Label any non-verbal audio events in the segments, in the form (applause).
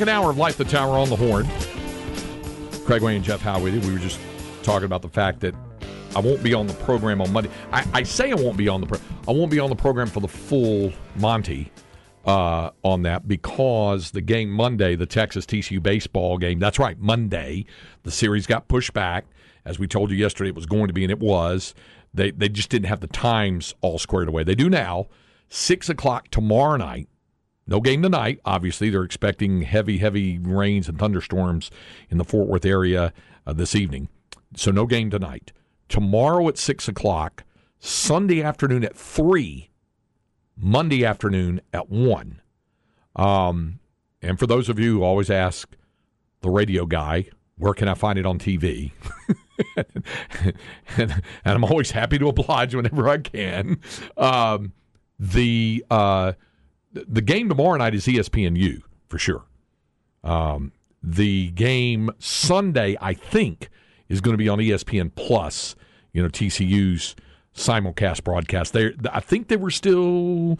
Second hour of Light the Tower on the Horn. Craig Way and Jeff Howe with you. We were just talking about the fact that I won't be on the program on Monday. I, I say I won't be on the pro- I won't be on the program for the full Monty uh, on that because the game Monday, the Texas TCU baseball game. That's right, Monday. The series got pushed back, as we told you yesterday. It was going to be, and it was. They they just didn't have the times all squared away. They do now. Six o'clock tomorrow night. No game tonight. Obviously, they're expecting heavy, heavy rains and thunderstorms in the Fort Worth area uh, this evening. So, no game tonight. Tomorrow at 6 o'clock, Sunday afternoon at 3, Monday afternoon at 1. Um, and for those of you who always ask the radio guy, where can I find it on TV? (laughs) and, and, I'm always happy to oblige whenever I can. Um, the. Uh, the game tomorrow night is ESPNU for sure. Um, the game Sunday, I think, is going to be on ESPN Plus. You know, TCU's simulcast broadcast. They, I think they were still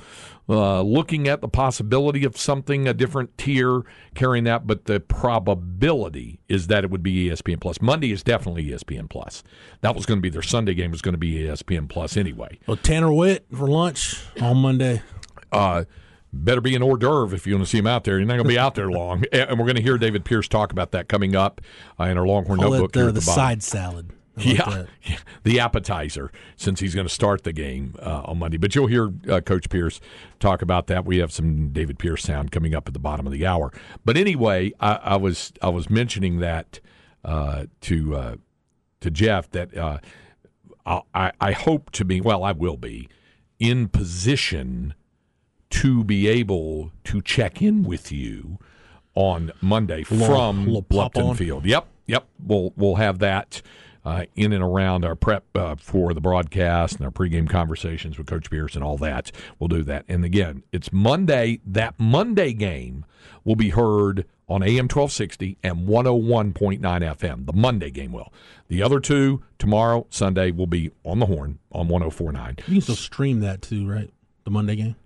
uh, looking at the possibility of something a different tier carrying that, but the probability is that it would be ESPN Plus. Monday is definitely ESPN Plus. That was going to be their Sunday game. Was going to be ESPN Plus anyway. Well, Tanner Witt for lunch on Monday. Uh, better be an hors d'oeuvre if you want to see him out there. You're not going to be out there long. (laughs) And we're going to hear David Pierce talk about that coming up uh, in our Longhorn Call Notebook it, uh, here at the, the, side salad. Like Yeah, (laughs) yeah, the appetizer since he's going to start the game uh, on Monday. But you'll hear uh, Coach Pierce talk about that. We have some David Pierce sound coming up at the bottom of the hour. But anyway, I, I was I was mentioning that uh, to uh, to Jeff that uh, I, I hope to be well, I will be in position to be able to check in with you on Monday from Lupton on. Field. Yep, yep. We'll we'll have that uh, in and around our prep uh, for the broadcast and our pregame conversations with Coach Pierce and all that. We'll do that. And again, it's Monday. That Monday game will be heard on AM 1260 and 101.9 FM. The Monday game will. The other two tomorrow, Sunday, will be on the horn on 1049. You can still stream that too, right? The Monday game.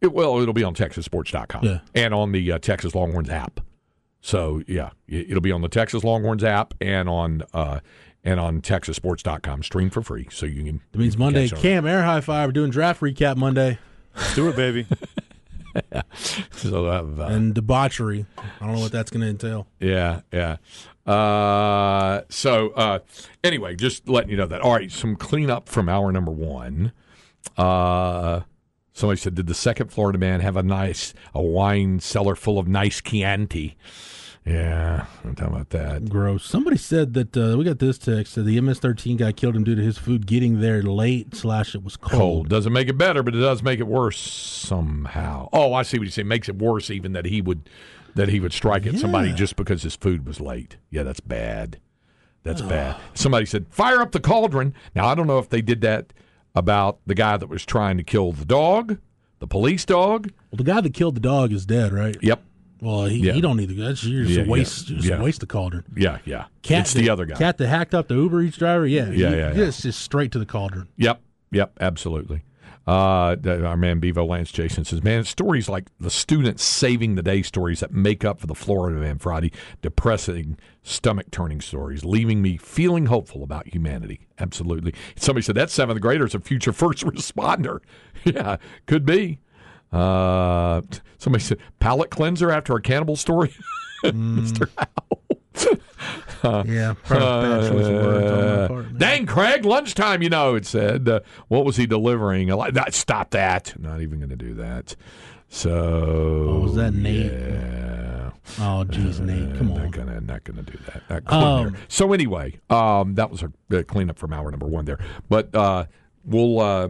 It, well, it'll be on TexasSports.com Yeah. and on the uh, Texas Longhorns app. So yeah, it- it'll be on the Texas Longhorns app and on uh, and on TexasSports.com, stream for free. So you can. That means Monday. Cam Air High Five. We're doing draft recap Monday Let's do it, baby. (laughs) So uh, and debauchery. I don't know what that's going to entail. yeah, yeah. Uh, so uh, anyway, just letting you know that. All right, some cleanup from hour number one. Uh, somebody said, "Did the second Florida man have a nice a wine cellar full of nice Chianti?" Yeah, I'm talking about that. Gross. Somebody said that uh, we got this text. That the MS-13 guy killed him due to his food getting there late. Slash, it was cold. cold. Doesn't make it better, but it does make it worse somehow. Oh, I see what you say. Makes it worse even that he would that he would strike at somebody just because his food was late. Yeah, that's bad. That's bad. Somebody said, "Fire up the cauldron." Now I don't know if they did that about the guy that was trying to kill the dog, the police dog. Well, the guy that killed the dog is dead, right? Yep. Well, he, Yeah. he don't need the. That's you're just Yeah, a yeah, waste. Just yeah. waste the cauldron. Yeah, yeah. Cat it's that- the other guy. Cat that hacked up the Uber Eats driver. Yeah, Yeah, he- yeah, yeah. Just, just straight to the cauldron. Yep, yep, absolutely. Uh, our man Bevo Lance Jason says, "Man, stories like the students saving the day stories that make up for the Florida Man Friday depressing, stomach turning stories, leaving me feeling hopeful about humanity." Absolutely. Somebody said that seventh grader's a future (laughs) first responder. (laughs) yeah, could be. Uh, somebody said palate cleanser after a cannibal story. (laughs) Mr. Howell. (laughs) Yeah, probably bad choice of words on my Uh, Dang, Craig, lunchtime, you know, it said. Uh, what was he delivering? Like- Stop that. Not even going to do that. So. Oh, was that Nate? Yeah. Oh, jeez, Nate, come Not on. gonna, not gonna do that. Not Um. So anyway, um, that was a, a cleanup from hour number one there. But uh, we'll uh,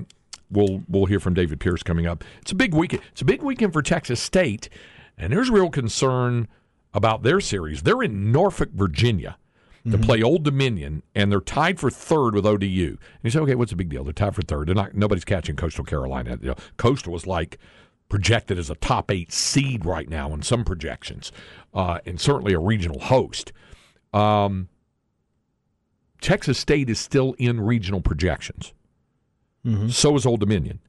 we'll we'll hear from David Pierce coming up. It's a big weekend. It's a big weekend for Texas State, and there's real concern about their series. They're in Norfolk, Virginia. To play Old Dominion, and they're tied for third with ODU. And you say, okay, what's the big deal? They're tied for third. They're not. Nobody's catching Coastal Carolina. You know, Coastal was like projected as a top eight seed right now in some projections, uh, and certainly a regional host. Um, Texas State is still in regional projections. So is Old Dominion.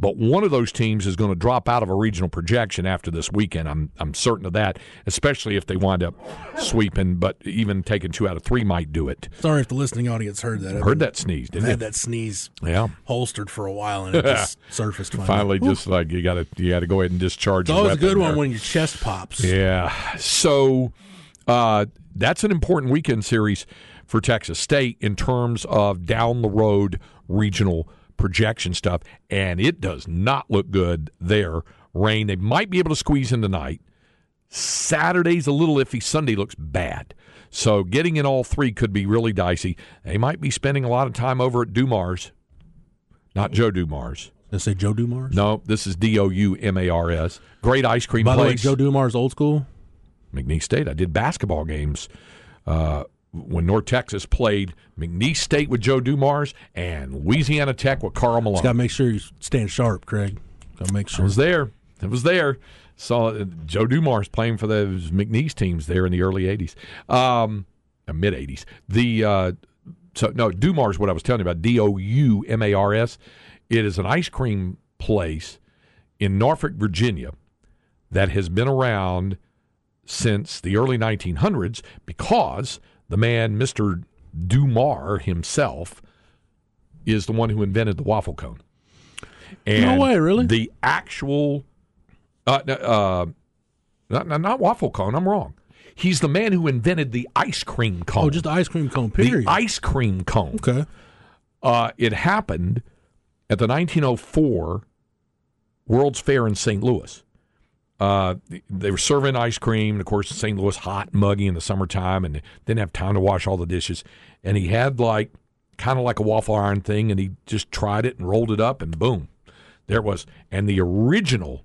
But one of those teams is going to drop out of a regional projection after this weekend. I'm I'm certain of that, especially if they wind up sweeping. But even taking two out of three might do it. Sorry if the listening audience heard that. I've Heard that sneeze, didn't had you? that sneeze Yeah. holstered for a while and it just (laughs) surfaced finally. Finally, just like you got to you got to go ahead and discharge. It's always a good one there. when your chest pops. Yeah. So uh, that's an important weekend series for Texas State in terms of down the road regional projection stuff, and it does not look good there. Rain. They might be able to squeeze in tonight. Saturday's a little iffy. Sunday looks bad. So getting in all three could be really dicey. They might be spending a lot of time over at Doumar's, not Joe Dumars. Let's say Joe Dumars. No, this is D O U M A R S. Great ice cream By the way. Joe Dumars old school. McNeese State. I did basketball games uh, when North Texas played McNeese State with Joe Dumars and Louisiana Tech with Karl Malone. Got to make sure you stand sharp, Craig. Got to make I sure. was there. It was there. Saw uh, Joe Dumars playing for those McNeese teams there in the early '80s, um, mid '80s. The uh, so no Dumars. What I was telling you about D O U M A R S. It is an ice cream place in Norfolk, Virginia, that has been around since the early 1900s because the man, Mr. Doumar himself, is the one who invented the waffle cone. And way, really? The actual, uh, uh, not, not, not waffle cone. I'm wrong. He's the man who invented the ice cream cone. Oh, just the ice cream cone. period. the ice cream cone. okay. Uh, it happened at the 1904 World's Fair in St. Louis. Uh, they were serving ice cream, and of course, St. Louis hot muggy in the summertime, and didn't have time to wash all the dishes. And he had like kind of like a waffle iron thing, and he just tried it and rolled it up, and boom, there it was. And the original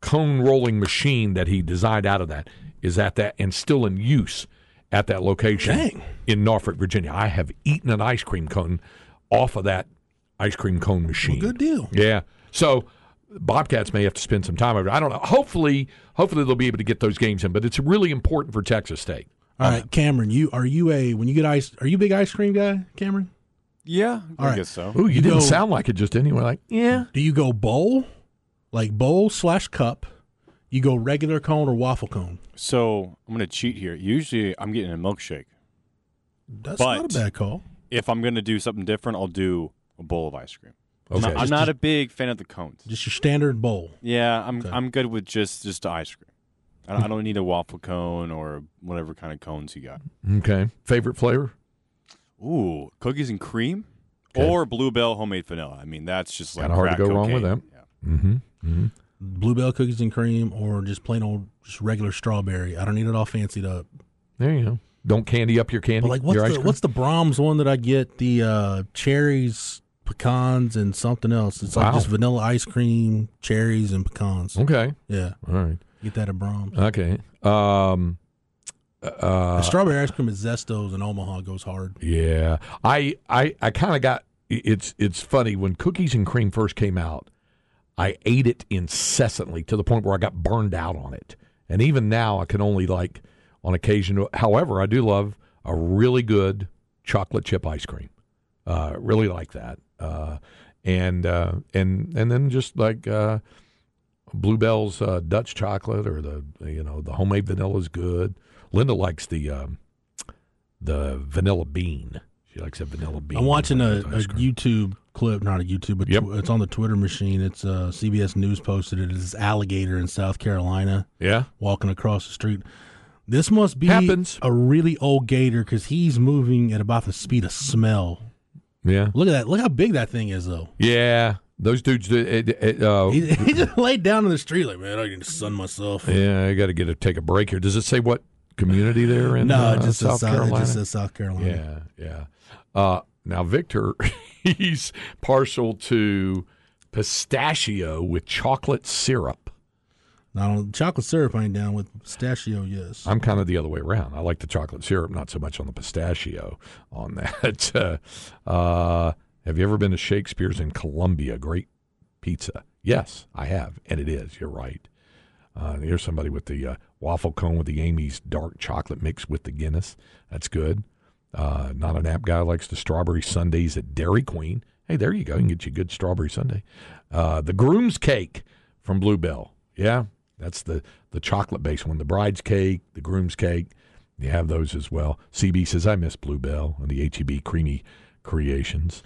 cone rolling machine that he designed out of that is at that and still in use at that location Dang. in Norfolk, Virginia. I have eaten an ice cream cone off of that ice cream cone machine. Good deal. Yeah. So Bobcats may have to spend some time over. it. I don't know. Hopefully, hopefully they'll be able to get those games in. But it's really important for Texas State. All right, Cameron. You are you a when you get ice? Are you a big ice cream guy, Cameron? Yeah, I All right. guess so. Ooh, you, You didn't go- sound like it just anyway. Like yeah. Do you go bowl, like bowl slash cup? You go regular cone or waffle cone? So I'm gonna cheat here. Usually, I'm getting a milkshake. That's But- not a bad call. If I'm gonna do something different, I'll do a bowl of ice cream. I'm Okay. not, I'm not a big fan of the cones. Just your standard bowl. Yeah, I'm Okay. I'm good with just just the ice cream. I don't, I don't need a waffle cone or whatever kind of cones you got. Okay. Favorite flavor? Ooh, cookies and cream Okay. or Bluebell homemade vanilla. I mean, that's just like Kinda hard to crack go wrong with cocaine. that. Mm-hmm. mm-hmm. Bluebell cookies and cream, or just plain old just regular strawberry. I don't need it all fancied up. There you go. Don't candy up your candy. But like, what's your ice the cream? what's the Braum's one that I get? The uh, cherries, pecans, and something else. It's Wow. like just vanilla ice cream, cherries, and pecans. okay. Yeah, All right. get that at Braum's. Okay. Um. The Uh. strawberry ice cream at Zesto's in Omaha goes hard. Yeah, I I I kind of got it's it's funny when cookies and cream first came out. I ate it incessantly to the point where I got burned out on it, and even now I can only like on occasion. However, I do love a really good chocolate chip ice cream. Uh, really like that, uh, and uh, and and then just like uh, Bluebell's uh, Dutch chocolate or the you know the homemade vanilla is good. Linda likes the um, the vanilla bean. She likes a vanilla bean. I'm watching a, a. YouTube clip, not a YouTube, but Yep. tw- it's on the Twitter machine. It's uh, CBS News posted it. It's alligator in South Carolina Yeah, walking across the street. This must be Happens. a really old gator because he's moving at about the speed of smell. Yeah, Look at that! Look how big that thing is, though. yeah. Those dudes. It, it, uh, (laughs) He, he just laid down in the street like, man, I can sun myself. yeah, I got to get a take a break here. Does it say what community they're in? no, uh, just South South, Carolina. just says South Carolina. yeah, yeah. Uh, now Victor, (laughs) he's partial to pistachio with chocolate syrup. Now, chocolate syrup I ain't down with pistachio. Yes. I'm kind of the other way around. I like the chocolate syrup, not so much on the pistachio on (laughs) that. Uh, have you ever been to Shakespeare's in Columbia? Great pizza. Yes, I have, and it is. You're right. Uh, here's somebody with the uh, waffle cone with the Amy's dark chocolate mixed with the Guinness. That's good. Uh, not an app guy likes the strawberry sundaes at Dairy Queen. Hey, there you go. You can get you a good strawberry sundae. Uh, the groom's cake from Bluebell. Yeah, that's the the chocolate based one. The bride's cake, the groom's cake. You have those as well. CB says I miss Bluebell and the HEB creamy creations.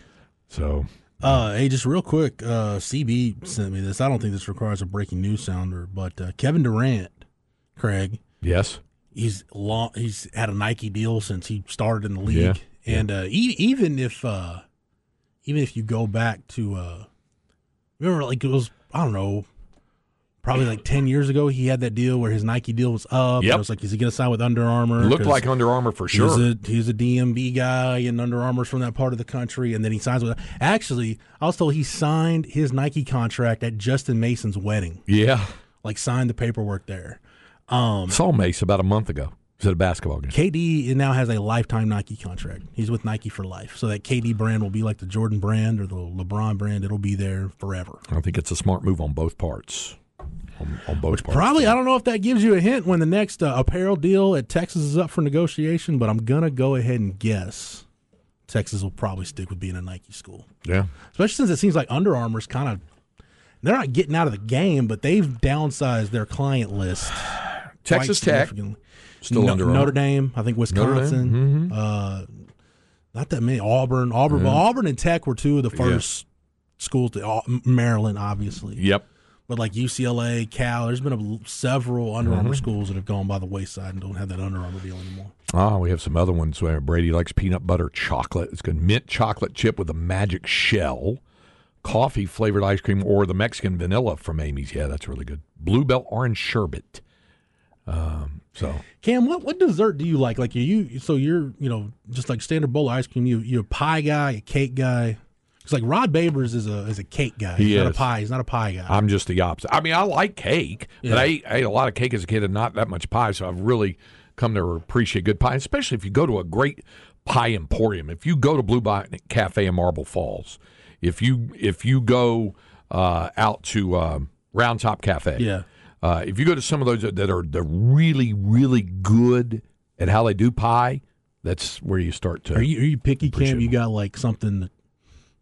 So Uh, hey, just real quick, uh, CB sent me this. I don't think this requires a breaking news sounder, but uh, Kevin Durant, Craig, yes, he's long. He's had a Nike deal since he started in the league, Yeah, and uh, e- even if uh, even if you go back to uh, remember, like it was I don't know, probably like ten years ago, he had that deal where his Nike deal was up. Yep. It was like, is he going to sign with Under Armour? looked like Under Armour for sure. a he was a DMV guy, and Under Armour's from that part of the country, and then he signs with. Actually, I was told he signed his Nike contract at Justin Mason's wedding. yeah, Like signed the paperwork there. Um, saw Mace about a month ago. Was at a basketball game. KD now has a lifetime Nike contract. He's with Nike for life. So that KD brand will be like the Jordan brand or the LeBron brand. It'll be there forever. I think it's a smart move on both parts. On, on both parts. Probably, I don't know if that gives you a hint when the next uh, apparel deal at Texas is up for negotiation, but I'm going to go ahead and guess Texas will probably stick with being a Nike school. Yeah. Especially since it seems like Under Armour's kind of, they're not getting out of the game, but they've downsized their client list. (sighs) Texas Tech still No- under Armour. Notre Dame, I think Wisconsin. Uh, not that many. Auburn, Auburn, Auburn and Tech were two of the first schools. To, Maryland, obviously, Yep. But like UCLA, Cal. There's been a, several Under Armour Mm-hmm. schools that have gone by the wayside and don't have that Under Armour deal anymore. Ah, we have some other ones where Brady likes peanut butter chocolate. It's good. Mint chocolate chip with a magic shell. Coffee flavored ice cream or the Mexican vanilla from Amy's. Yeah, that's really good. Bluebell orange sherbet. Um, so Cam, what, what dessert do you like? Like are you, so you're you know just like standard bowl of ice cream. You you a pie guy, a cake guy. It's like Rod Babers is a is a cake guy. He He's not a is. pie. He's not a pie guy. I'm just the opposite. I mean, I like cake, but Yeah. I ate, I ate a lot of cake as a kid and not that much pie. So I've really come to appreciate good pie, especially if you go to a great pie emporium. If you go to Blue Cafe in Marble Falls, if you if you go uh, out to um, Round Top Cafe, Yeah. Uh, if you go to some of those that are the really really good at how they do pie, that's where you start to. Are you are you picky, Cam? You got like something, that,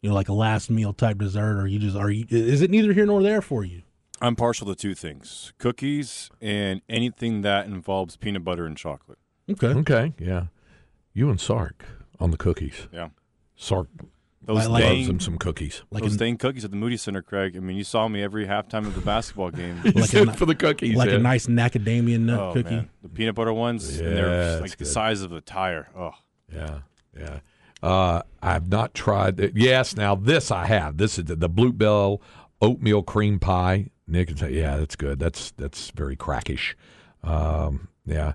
you know, like a last meal type dessert, or you just are you? Is it neither here nor there for you? I'm partial to two things: cookies and anything that involves peanut butter and chocolate. Okay. okay, yeah, you and Sark on the cookies. Yeah, Sark those I like- loves dang, him some cookies. Like those a, dang cookies at the Moody Center, Craig. I mean, you saw me every halftime of the basketball (laughs) game. Like a for the cookies, like yeah. a nice macadamia nut oh cookie. man, the peanut butter ones, and Yeah, they're that's like the good. size of a tire. Oh, Yeah, yeah. Uh, I've not tried it. Yes, now this I have. This is the, the Bluebell oatmeal cream pie. Nick can say, yeah, that's good. That's that's very crackish. Um, yeah,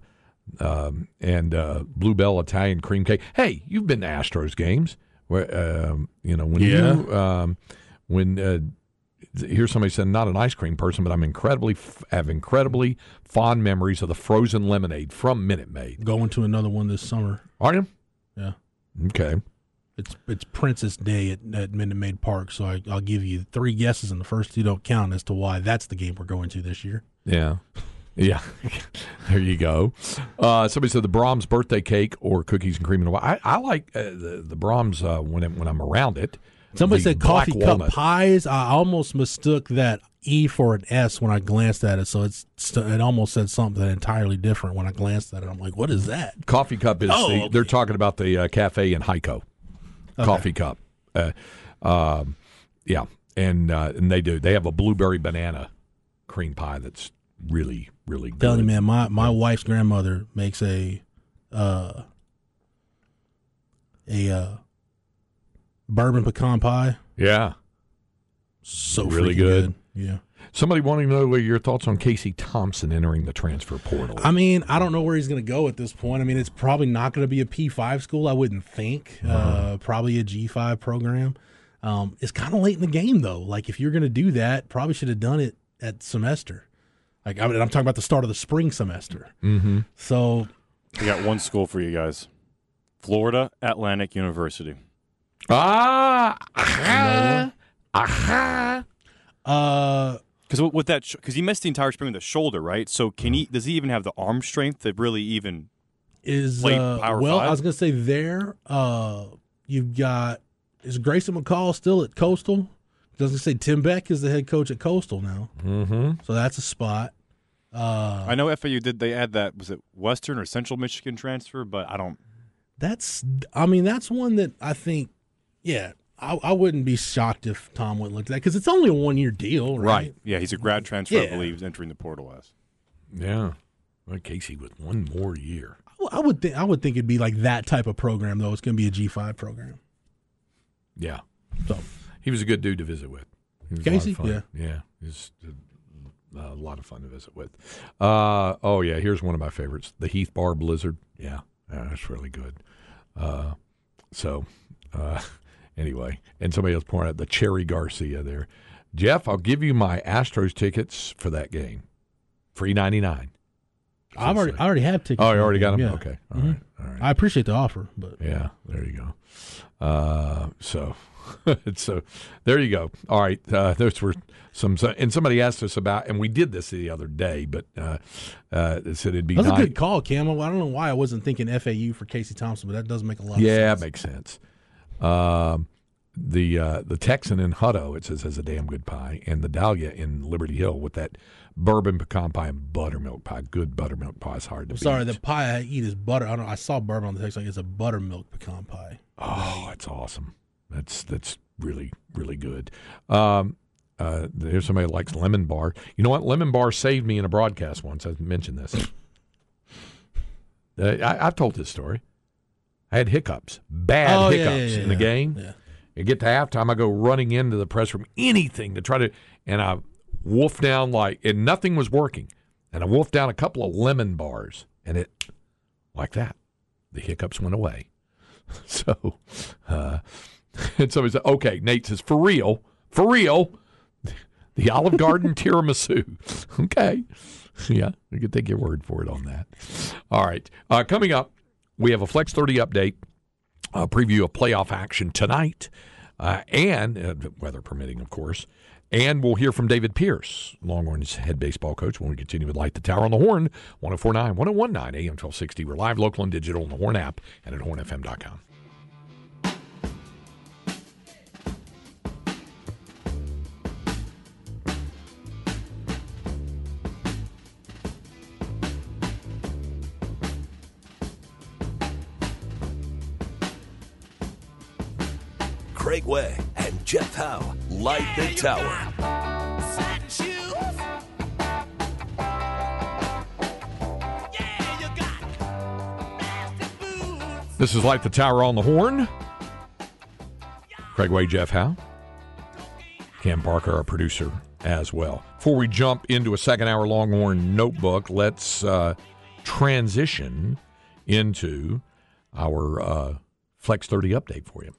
um, and uh, Bluebell Italian cream cake. Hey, you've been to Astros games where um, you know when Yeah. you um, when uh, here's somebody said not an ice cream person, but I'm incredibly f- have incredibly fond memories of the frozen lemonade from Minute Maid. Going to another one this summer. Are you? Yeah. Okay. It's it's Princess Day at, at Minute Maid Park, so I, I'll give you three guesses, and the first two don't count as to why that's the game we're going to this year. Yeah. Yeah. (laughs) there you go. Uh, somebody said the Braum's birthday cake or cookies and cream and I, I like uh, the, the Braum's uh, when, it, when I'm around it. Somebody The said coffee cup walnut. pies. I almost mistook that E for an S when I glanced at it, so it's it almost said something entirely different when I glanced at it. I'm like, what is that? Coffee cup is Oh, the, okay. they're talking about the uh, cafe in Hico. Coffee cup. Uh, um, yeah. And, uh, and they do. They have a blueberry banana cream pie that's really, really good. telling you, man, my my wife's grandmother makes a uh a uh bourbon pecan pie. Yeah. So Really freaking good. Yeah. Somebody wanting to know what your thoughts on Casey Thompson entering the transfer portal. I mean, I don't know where he's going to go at this point. I mean, it's probably not going to be a P5 school, I wouldn't think. Uh, probably a G5 program. Um, it's kind of late in the game, though. Like, if you're going to do that, probably should have done it at semester. Like, I mean, I'm talking about the start of the spring semester. mm-hmm. So, We got one school for you guys Florida Atlantic University. Ah, aha, aha. Uh, Because with that, because he missed the entire spring with the shoulder, right? So can he? Does he even have the arm strength to really even? is Late uh, Power well, Five? I was going to say there. Uh, you've got is Grayson McCall still at Coastal? Doesn't say Tim Beck is the head coach at Coastal now, Mm-hmm. so that's a spot. Uh, I know FAU did. They add that was it Western or Central Michigan transfer, but I don't. That's, I mean, that's one that I think, yeah, I, I wouldn't be shocked if Tom went look at that because it's only a one year deal, right? Yeah, he's a grad transfer. I believe he's entering the portal as. Yeah. Well, Casey with one more year. I w- I would think I would think it'd be like that type of program though. It's going to be a G five program. Yeah. So He was a good dude to visit with. Casey? A lot of fun. Yeah. Yeah. He's a, a lot of fun to visit with. Uh, oh, yeah. Here's one of my favorites the Heath Bar Blizzard. Yeah. yeah that's really good. Uh, so, uh, anyway, and somebody else pointed out the Cherry Garcia there. Jeff, I'll give you my Astros tickets for that game. Free 99. I've already I already have tickets. Oh, you already got them? yeah. Okay. All Mhm. right. All right. I appreciate the offer, but Yeah, there you go. Uh, so, (laughs) so there you go. All right, uh, those were some. And somebody asked us about, and we did this the other day, but uh, uh, it said it'd be that was a good call, Cam. I don't know why I wasn't thinking FAU for Casey Thompson, but that does make a lot. Of sense. Yeah, makes sense. Um, the uh, the Texan in Hutto, it says, has a damn good pie, and the Dahlia in Liberty Hill with that bourbon pecan pie and buttermilk pie. Good buttermilk pie is hard to I'm beat. sorry, the pie I eat is butter. I don't. I saw bourbon on the text like it's a buttermilk pecan pie. Oh, that's awesome. That's that's really really good. Um, uh, there's somebody that likes lemon bar. You know what? Lemon bar saved me in a broadcast once. I mentioned this. (laughs) Uh, I, I've told this story. I had hiccups, bad Oh, hiccups yeah, yeah, in the yeah. game. Yeah. You get to halftime, I go running into the press room, anything to try to, and I wolfed down like, and nothing was working. And I wolfed down a couple of lemon bars, and it, like that, the hiccups went away. (laughs) So, uh, (laughs) and somebody said, okay, Nate says, for real, for real, (laughs) the Olive Garden tiramisu. Okay. Yeah, we can take your word for it on that. All right. Uh, coming up, we have a Flex 30 update, a preview of playoff action tonight, uh, and uh, weather permitting, of course. And we'll hear from David Pierce, Longhorns head baseball coach, when we continue with Light the Tower on the Horn, 1049, 1019, AM 1260. We're live, local, and digital on the Horn app and at hornfm.com. Craig Way and Jeff Howe light the tower. Yeah, you got nasty boots. This is Light the Tower on the Horn. Craig Way, Jeff Howe. Cam Parker, our producer, as well. Before we jump into a second hour Longhorn notebook, let's uh, transition into our uh, Flex 30 update for you.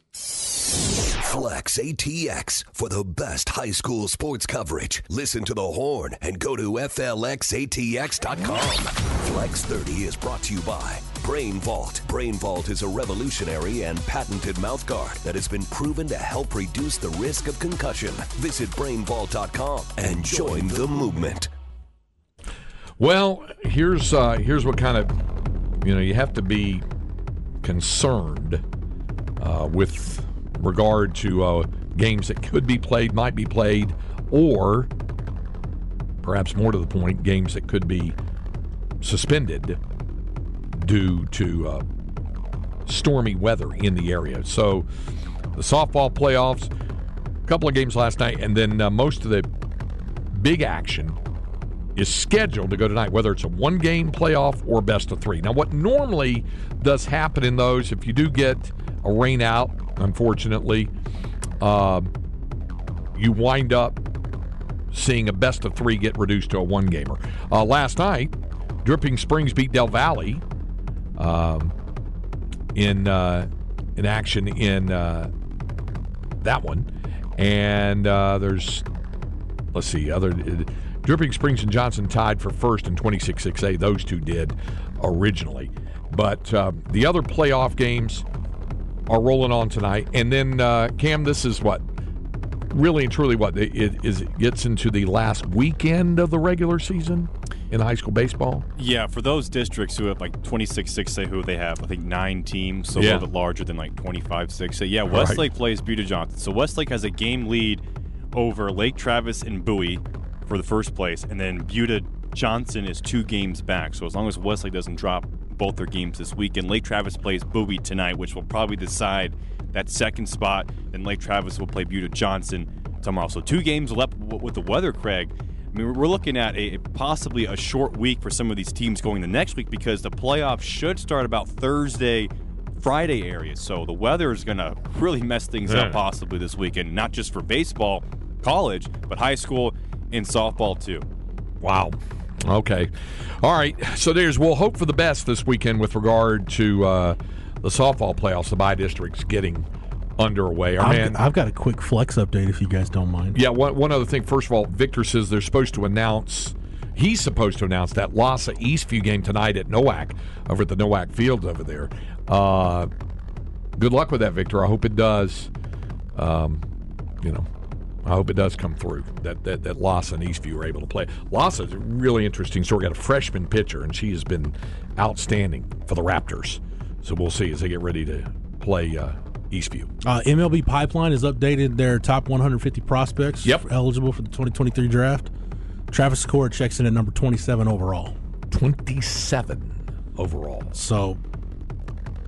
Flex ATX for the best high school sports coverage. Listen to the horn and go to FLXATX.com. Flex 30 is brought to you by Brain Vault. Brain Vault is a revolutionary and patented mouthguard that has been proven to help reduce the risk of concussion. Visit brainvault.com and join the movement. Well, here's uh, here's what kind of you know you have to be concerned uh, with regard to uh, games that could be played, might be played, or perhaps more to the point, games that could be suspended due to uh, stormy weather in the area. So the softball playoffs, a couple of games last night, and then uh, most of the big action is scheduled to go tonight, whether it's a one game playoff or best of three. Now, what normally does happen in those, if you do get a rain out, unfortunately, uh, you wind up seeing a best of three get reduced to a one gamer. Uh, last night, Dripping Springs beat Del Valle um, in uh, in action in uh, that one, and uh, there's let's see other. Dripping Springs and Johnson tied for first in 26-6A. Those two did originally, but uh, the other playoff games are rolling on tonight. And then uh, Cam, this is what really and truly what it, it is. It gets into the last weekend of the regular season in high school baseball. Yeah, for those districts who have like 26 6A who they have, I think nine teams, so Yeah. a little bit larger than like 25 6A. Yeah, Westlake plays Buda Johnson. So Westlake has a game lead over Lake Travis and Bowie for the first place, and then Buda Johnson is two games back. So as long as Westlake doesn't drop both their games this weekend, Lake Travis plays Bowie tonight, which will probably decide that second spot. Then Lake Travis will play Buda Johnson tomorrow. So two games left with the weather, Craig. I mean, we're looking at a possibly a short week for some of these teams going the next week because the playoffs should start about Thursday, Friday area. So the weather is going to really mess things Yeah. up possibly this weekend, not just for baseball, college, but high school and softball too. Wow. Okay. All right. So there's we'll hope for the best this weekend with regard to uh, the softball playoffs, the by districts getting underway. Our I've, I've got a quick flex update if you guys don't mind. yeah. One, one other thing. First of all, Victor says they're supposed to announce. He's supposed to announce that LASA Eastview game tonight at Nowak over at the Nowak Fields over there. Uh, good luck with that, Victor. I hope it does. Um, you know, I hope it does come through that that, that LASA and Eastview are able to play. LASA is a really interesting story. Got a freshman pitcher, and she has been outstanding for the Raptors. So we'll see as they get ready to play uh, Eastview. Uh, MLB Pipeline has updated their top 150 prospects Yep. eligible for the 2023 draft. Travis Sykora checks in at number 27 overall. Twenty-seven overall. So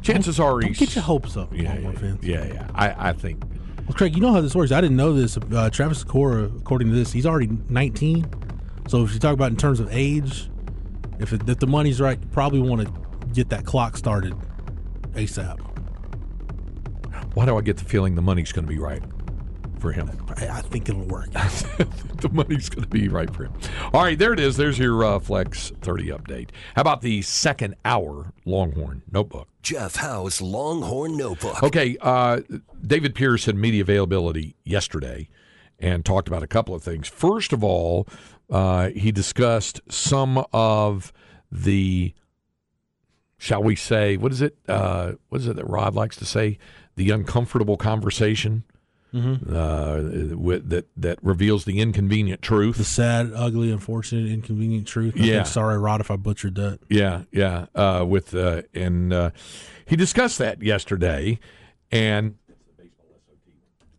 Chances are don't he's get your hopes up, Yeah, yeah, yeah, yeah. I, I think Well, Craig, you know how this works. I didn't know this. Uh, Travis Sykora, according to this, he's already 19. So if you talk about in terms of age, if, it, if the money's right, you probably want to get that clock started ASAP. why do I get the feeling the money's going to be right for him? I, I think it'll work. (laughs) the money's going to be right for him. All right, there it is. There's your uh, Flex 30 update. How about the second hour Longhorn notebook? Jeff Howe's Longhorn Notebook. Okay, uh, David Pierce had media availability yesterday and talked about a couple of things. First of all, uh, he discussed some of the, shall we say, what is it? Uh, what is it that Rod likes to say? The uncomfortable conversation uh, with, that that reveals the inconvenient truth. the sad, ugly, unfortunate, inconvenient truth. I Yeah. sorry, Rod, if I butchered that. Yeah, yeah. Uh, with uh, and uh, he discussed that yesterday, and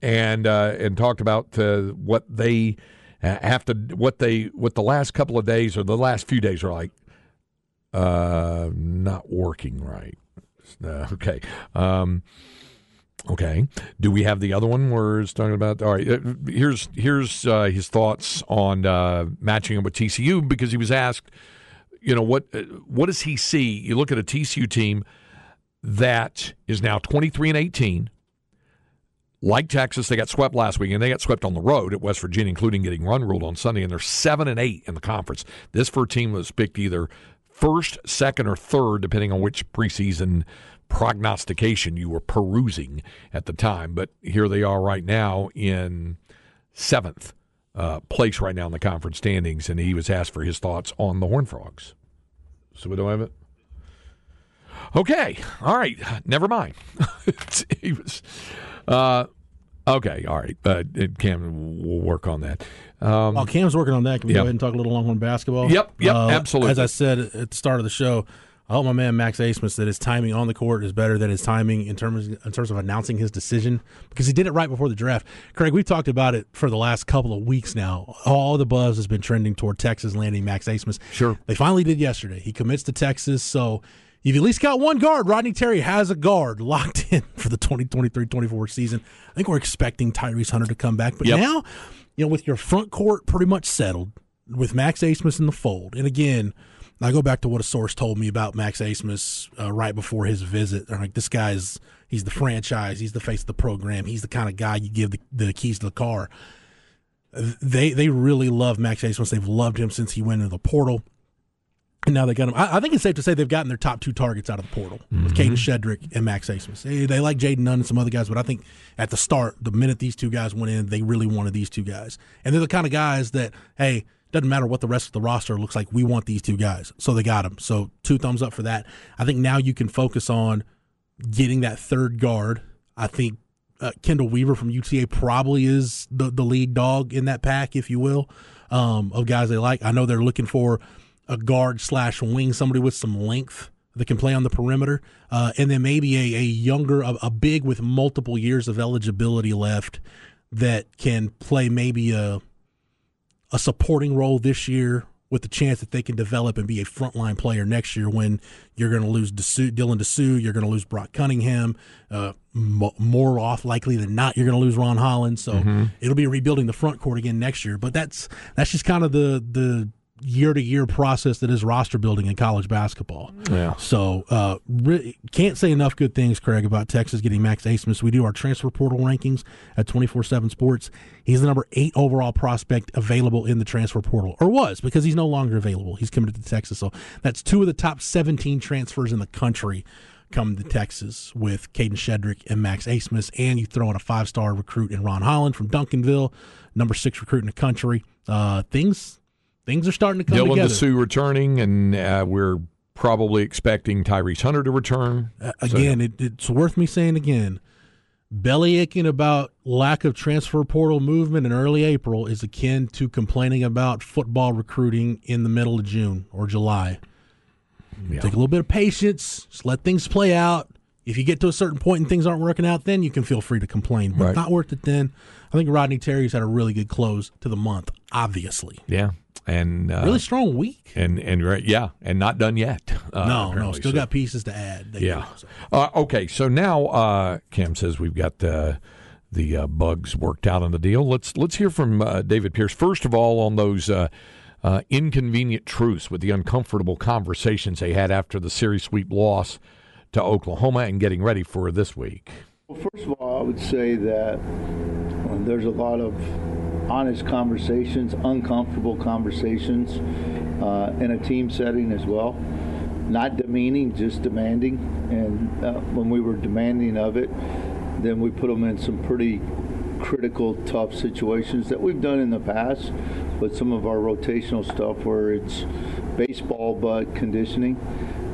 and uh, and talked about uh, what they uh, have to what they what the last couple of days or the last few days are like. Uh, not working right. Uh, okay. Um, Okay. Do we have the other one where it's talking about? All right. uh, Here's here's uh, his thoughts on uh, matching him with TCU because he was asked, you know, what uh, what does he see? You look at a TCU team that is now 23 and 18. Like Texas, they got swept last week, and they got swept on the road at West Virginia, including getting run ruled on Sunday. And they're seven and eight in the conference. This for a team was picked either first, second, or third, depending on which preseason prognostication you were perusing at the time. But here they are right now in seventh uh, place right now in the conference standings, and he was asked for his thoughts on the Horn Frogs. So we don't have it. Okay, all right, never mind. (laughs) he was uh, okay. All right, uh, Cam, we'll work on that. Um, While Cam's working on that, can we Yeah. go ahead and talk a little Longhorn basketball? Yep, yep, Uh, absolutely. As I said at the start of the show, I hope my man Max Abmas that his timing on the court is better than his timing in terms in terms of announcing his decision because he did it right before the draft. Craig, we've talked about it for the last couple of weeks now. All the buzz has been trending toward Texas landing Max Abmas. Sure. They finally did yesterday. He commits to Texas, so you've at least got one guard. Rodney Terry has a guard locked (laughs) in for the 2023-24 season. I think we're expecting Tyrese Hunter to come back, but Yep. now, you know, with your front court pretty much settled, with Max Abmas in the fold, and again, I go back to what a source told me about Max Abmas uh, right before his visit. They're like, this guy's he's the franchise, he's the face of the program, he's the kind of guy you give the, the keys to the car they they really love Max Abmas. They've loved him since he went into the portal. And now they got him. I, I think it's safe to say they've gotten their top two targets out of the portal with Kadin Shedrick and Max Abmas. They, they like Jaden Nunn and some other guys, but I think at the start, the minute these two guys went in, they really wanted these two guys. And they're the kind of guys that, hey, doesn't matter what the rest of the roster looks like, we want these two guys. So they got them. So two thumbs up for that. I think now you can focus on getting that third guard. I think uh, Chendall Weaver from UTA probably is the, the lead dog in that pack, if you will, um, of guys they like. I know they're looking for a guard slash wing, somebody with some length that can play on the perimeter, uh, and then maybe a, a younger, a, a big with multiple years of eligibility left that can play maybe a a supporting role this year with the chance that they can develop and be a frontline player next year when you're going to lose Disu, Dylan Disu, you're going to lose Brock Cunningham, uh, mo- more off likely than not you're going to lose Ron Holland. So it'll be rebuilding the front court again next year. But that's that's just kind of the the year to year process that is roster building in college basketball. Yeah. So uh, re- can't say enough good things, Craig, about Texas getting Max Abmas. We do our transfer portal rankings at 24-7 Sports. He's the number eight overall prospect available in the transfer portal, or was, because he's no longer available. He's committed to Texas. So that's two of the top 17 transfers in the country come to Texas with Kadin Shedrick and Max Abmas, and you throw in a five-star recruit in Ron Holland from Duncanville, number six recruit in the country. Uh, things things are starting to come together. Dylan together. Disu returning, and uh, we're probably expecting Tyrese Hunter to return. Uh, So, again, it, it's worth me saying again. Belly aching about lack of transfer portal movement in early April is akin to complaining about football recruiting in the middle of June or July. Yeah. Take a little bit of patience, just let things play out. If you get to a certain point and things aren't working out, then you can feel free to complain. But Right. not worth it then. I think Rodney Terry's had a really good close to the month, obviously. yeah, and uh, Really strong week. and and right, yeah, and not done yet. Uh, no, no, still So- got pieces to add. They Yeah. do, so. Uh, okay, so now uh, Cam says we've got uh, the uh, bugs worked out on the deal. Let's let's hear from uh, David Pierce first of all on those uh, uh, inconvenient truths with the uncomfortable conversations they had after the series sweep loss to Oklahoma and getting ready for this week. Well, first of all, I would say that uh, there's a lot of honest conversations, uncomfortable conversations uh, in a team setting as well. Not demeaning, just demanding. And uh, when we were demanding of it, then we put them in some pretty critical, tough situations that we've done in the past with some of our rotational stuff where it's baseball but conditioning.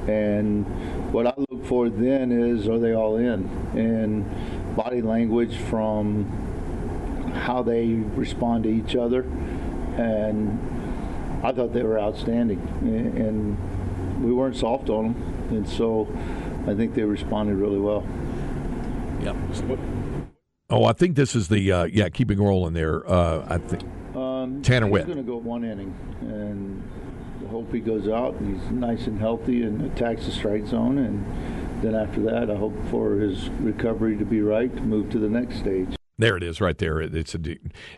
And what I look for then is are they all in? And body language from how they respond to each other. And I thought they were outstanding. And we weren't soft on them. And so I think they responded really well. Yeah. Oh, I think this is the uh, yeah keeping rolling there. Uh, I think Um, Tanner he's Witt. going to go one inning, and hope he goes out and he's nice and healthy and attacks the strike zone. And then after that, I hope for his recovery to be right to move to the next stage. There it is, right there. It- It's a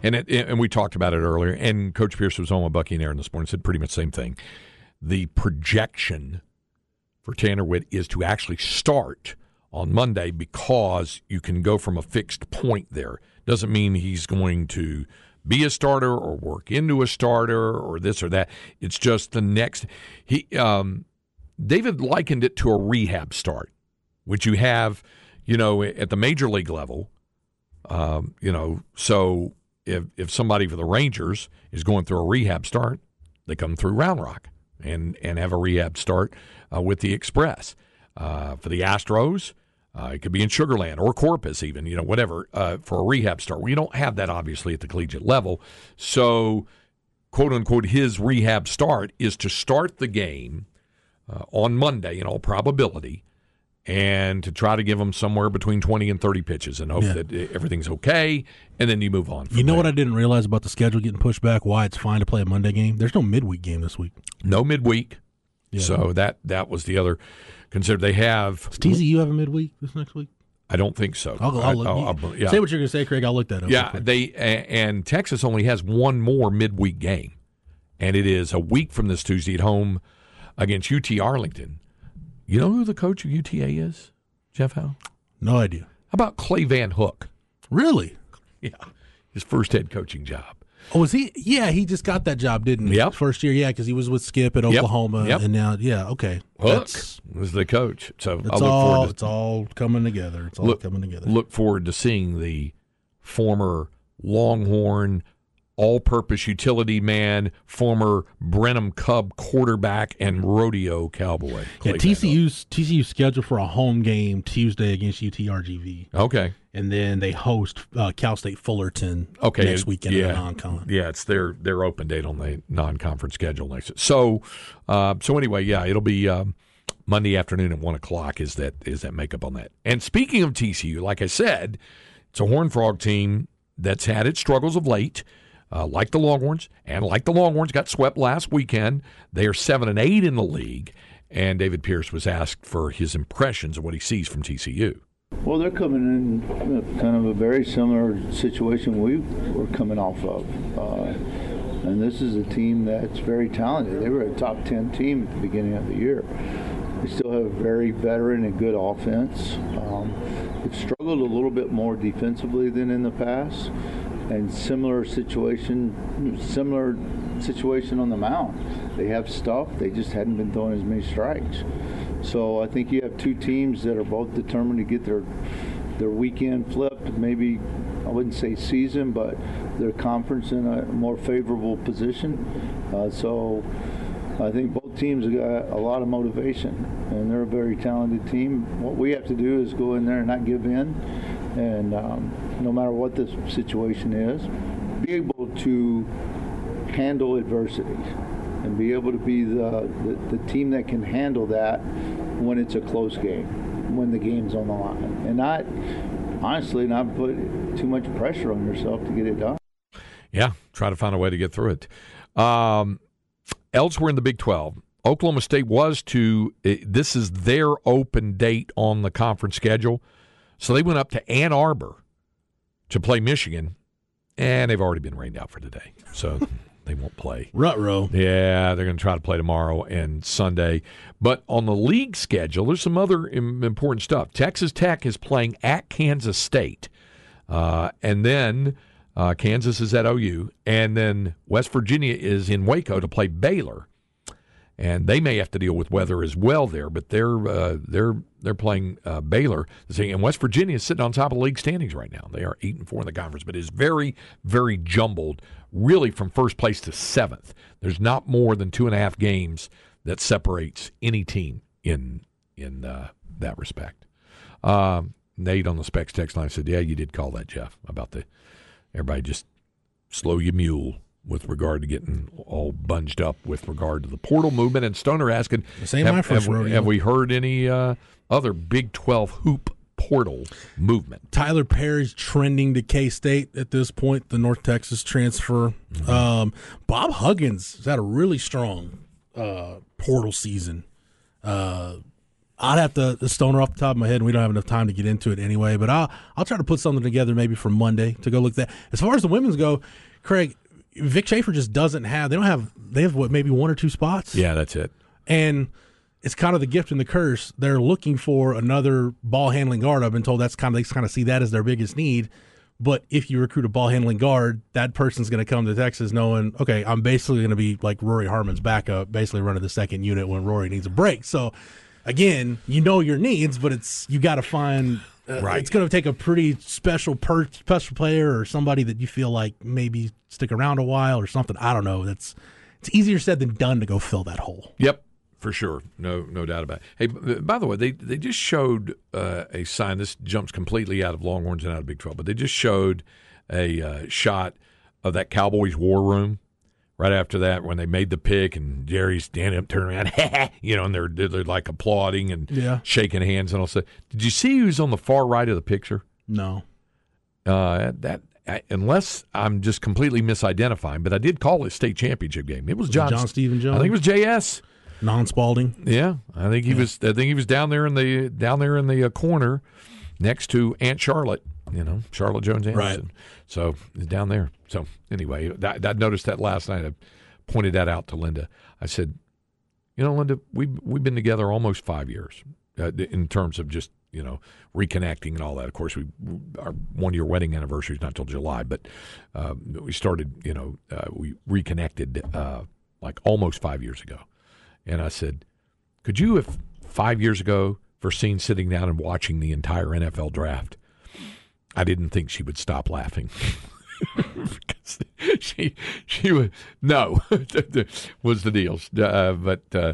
and it, and we talked about it earlier. And Coach Pierce was on with Bucky and Aaron this morning. Said pretty much the same thing. The projection for Tanner Witt is to actually start on Monday because you can go from a fixed point there. Doesn't mean he's going to be a starter or work into a starter or this or that. It's just the next. He um, David likened it to a rehab start, which you have, you know, at the major league level. Um, you know, so if if somebody for the Rangers is going through a rehab start, they come through Round Rock and and have a rehab start uh, with the Express. Uh, for the Astros, uh, it could be in Sugarland or Corpus, even you know whatever uh, for a rehab start. We don't have that obviously at the collegiate level, so quote unquote his rehab start is to start the game uh, on Monday in all probability and to try to give them somewhere between 20 and 30 pitches and hope Yeah. that everything's okay and then you move on. You know what I didn't realize about the schedule getting pushed back? Why it's fine to play a Monday game? There's no midweek game this week. No midweek. Yeah. So that that was the other consider they have Does TCU have a midweek this next week? I don't think so. I'll, I'll look. I- you- I'll- yeah. Say what you're going to say, Craig. I'll look that up. Yeah, they and Texas only has one more midweek game, and it is a week from this Tuesday at home against UT Arlington. You know who the coach of UTA is, Jeff Howe? no idea. How about Clay Van Hook? Really? (laughs) Yeah, his first head coaching job. Oh, was he? Yeah, he just got that job, didn't he? Yep. First year, yeah, because he was with Skip at Oklahoma, Yep. and now, yeah, okay. Hook That's was the coach. So I it's look all forward to it's all coming together. It's all look, coming together. look forward to seeing the former Longhorn all-purpose utility man, former Brenham Cub quarterback, and rodeo cowboy. yeah, TCU's TCU's scheduled for a home game Tuesday against UTRGV, Okay. and then they host uh, Cal State Fullerton Okay. next weekend yeah. non-con. Yeah, it's their their open date on the non-conference schedule next. So, uh, so anyway, yeah, it'll be um, Monday afternoon at one o'clock. Is that is that makeup on that? And speaking of TCU, like I said, it's a Horn Frog team that's had its struggles of late. Uh, like the Longhorns, and like the Longhorns got swept last weekend. They are seven and eight in the league. And David Pierce was asked for his impressions of what he sees from TCU. Well, they're coming in uh, kind of a very similar situation we were coming off of. Uh, and this is a team that's very talented. They were a top 10 team at the beginning of the year. They still have a very veteran and good offense. Um, they've struggled a little bit more defensively than in the past. And similar situation, similar situation on the mound. They have stuff. They just hadn't been throwing as many strikes. So I think you have two teams that are both determined to get their their weekend flipped. Maybe I wouldn't say season, but their conference in a more favorable position. Uh, so I think both teams have got a lot of motivation, and they're a very talented team. What we have to do is go in there and not give in, and um, no matter what the situation is, be able to handle adversity and be able to be the, the, the team that can handle that when it's a close game, when the game's on the line, and not honestly not put too much pressure on yourself to get it done. Yeah, try to find a way to get through it. Um, elsewhere in the Big 12, Oklahoma State was to, eh, this is their open date on the conference schedule. So they went up to Ann Arbor to play Michigan, and they've already been rained out for today. So (laughs) they won't play. Rutrow. Yeah, they're going to try to play tomorrow and Sunday. But on the league schedule, there's some other important stuff. Texas Tech is playing at Kansas State. Uh, and then uh, Kansas is at OU. And then West Virginia is in Waco to play Baylor. And they may have to deal with weather as well there, but they're uh, they're they're playing uh, Baylor. And West Virginia is sitting on top of league standings right now. They are eight and four in the conference, but it's very very jumbled, really from first place to seventh. There's not more than two and a half games that separates any team in in uh, that respect. Um, Nate on the Specs text line said, "Yeah, you did call that, Jeff, about the everybody just slow your mule." With regard to getting all bunged up with regard to the portal movement, and Stoner asking, ain't have, have, we- have we heard any uh, other Big Twelve hoop portal movement? Tyler Perry's trending to K State at this point, the North Texas transfer. Um, Bob Huggins has had a really strong uh, portal season. Uh, I'd have to the stoner off the top of my head, and we don't have enough time to get into it anyway. But I'll I'll try to put something together maybe for Monday to go look at that. As far as the women's go, Craig, Vic Schaefer just doesn't have. They don't have. They have what maybe one or two spots. Yeah, that's it. And it's kind of the gift and the curse. They're looking for another ball handling guard. I've been told that's kind of they kind of see that as their biggest need. But if you recruit a ball handling guard, that person's going to come to Texas knowing, okay, I'm basically going to be like Rori Harmon's backup, basically running the second unit when Rori needs a break. So, again, you know your needs, but it's you got to find. Uh, Right. It's going to take a pretty special per, special player or somebody that you feel like maybe stick around a while or something. I don't know. That's it's easier said than done to go fill that hole. Yep, for sure. No, no doubt about it. Hey, by the way, they they just showed uh, a sign. This jumps completely out of Longhorns and out of Big Twelve, but they just showed a uh, shot of that Cowboys war room right after that when they made the pick and Jerry's standing up, turning around, (laughs) you know, and they're they're like applauding and Yeah. shaking hands and all that. Did you see who's on the far right of the picture? No. Uh, that. I- Unless I'm just completely misidentifying, but I did call it state championship game. It was John, John Stephen Jones. I think it was JS. Non Spalding. Yeah, I think he was. I think he was down there in the down there in the uh, corner, next to Aunt Charlotte. You know, Charlotte Jones Anderson. Right. So he's down there. So anyway, that, I noticed that last night. I pointed that out to Linda. I said, you know, Linda, we we've been together almost five years uh, in terms of just you know, reconnecting and all that. Of course, we our one year wedding anniversary is not till July, but uh, we started, you know, uh, we reconnected uh, like almost five years ago. And I said, could you have five years ago foreseen sitting down and watching the entire NFL draft? I didn't think she would stop laughing. (laughs) she she was no (laughs) was the deal, uh, but uh,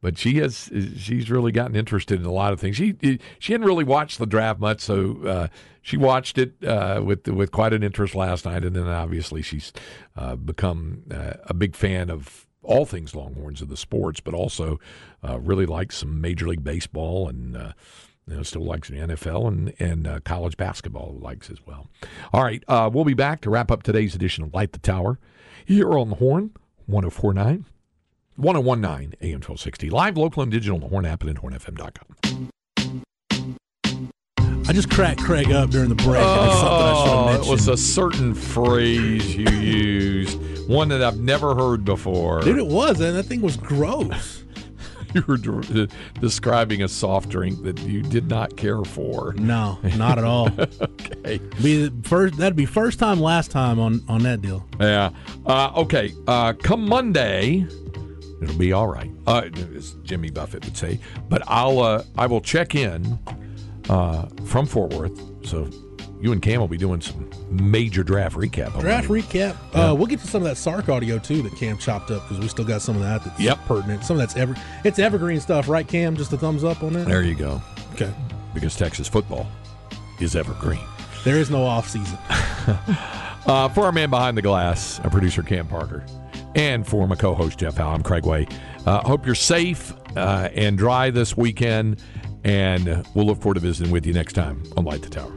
but she has she's really gotten interested in a lot of things. She she hadn't really watched the draft much, so uh, she watched it uh, with with quite an interest last night, and then obviously she's uh, become uh, a big fan of all things Longhorns of the sports, but also really likes some Major League Baseball and. Uh, you know, still likes the NFL and and uh, college basketball likes as well. All right, uh, we'll be back to wrap up today's edition of Light the Tower here on the Horn 1049 1019 AM 1260. Live, local, and digital on the Horn app and hornfm.com. I just cracked Craig up during the break. and it's something I should have Oh, it was a certain phrase you used, one that I've never heard before. Dude, it was, and that thing was gross. (laughs) You were de- describing a soft drink that you did not care for. No, not at all. (laughs) Okay. be the first. That'd be first time, last time on on that deal. Yeah. Uh, okay. Uh, come Monday, it'll be all right. Uh, as Jimmy Buffett would say. But I'll uh, I will check in uh, from Fort Worth. So you and Cam will be doing some major draft recap. Draft recap. Uh, we'll get to some of that Sark audio too that Cam chopped up because we still got some of that that's Yep. pertinent. Some of that's ever it's evergreen stuff, right? Cam, just a thumbs up on that. There you go. Okay. Because Texas football is evergreen. There is no off season. (laughs) Uh, for our man behind the glass, our producer Cam Parker, and for my co-host Jeff Howe, I'm Craig Way. Uh, hope you're safe uh, and dry this weekend, and we'll look forward to visiting with you next time on Light the Tower.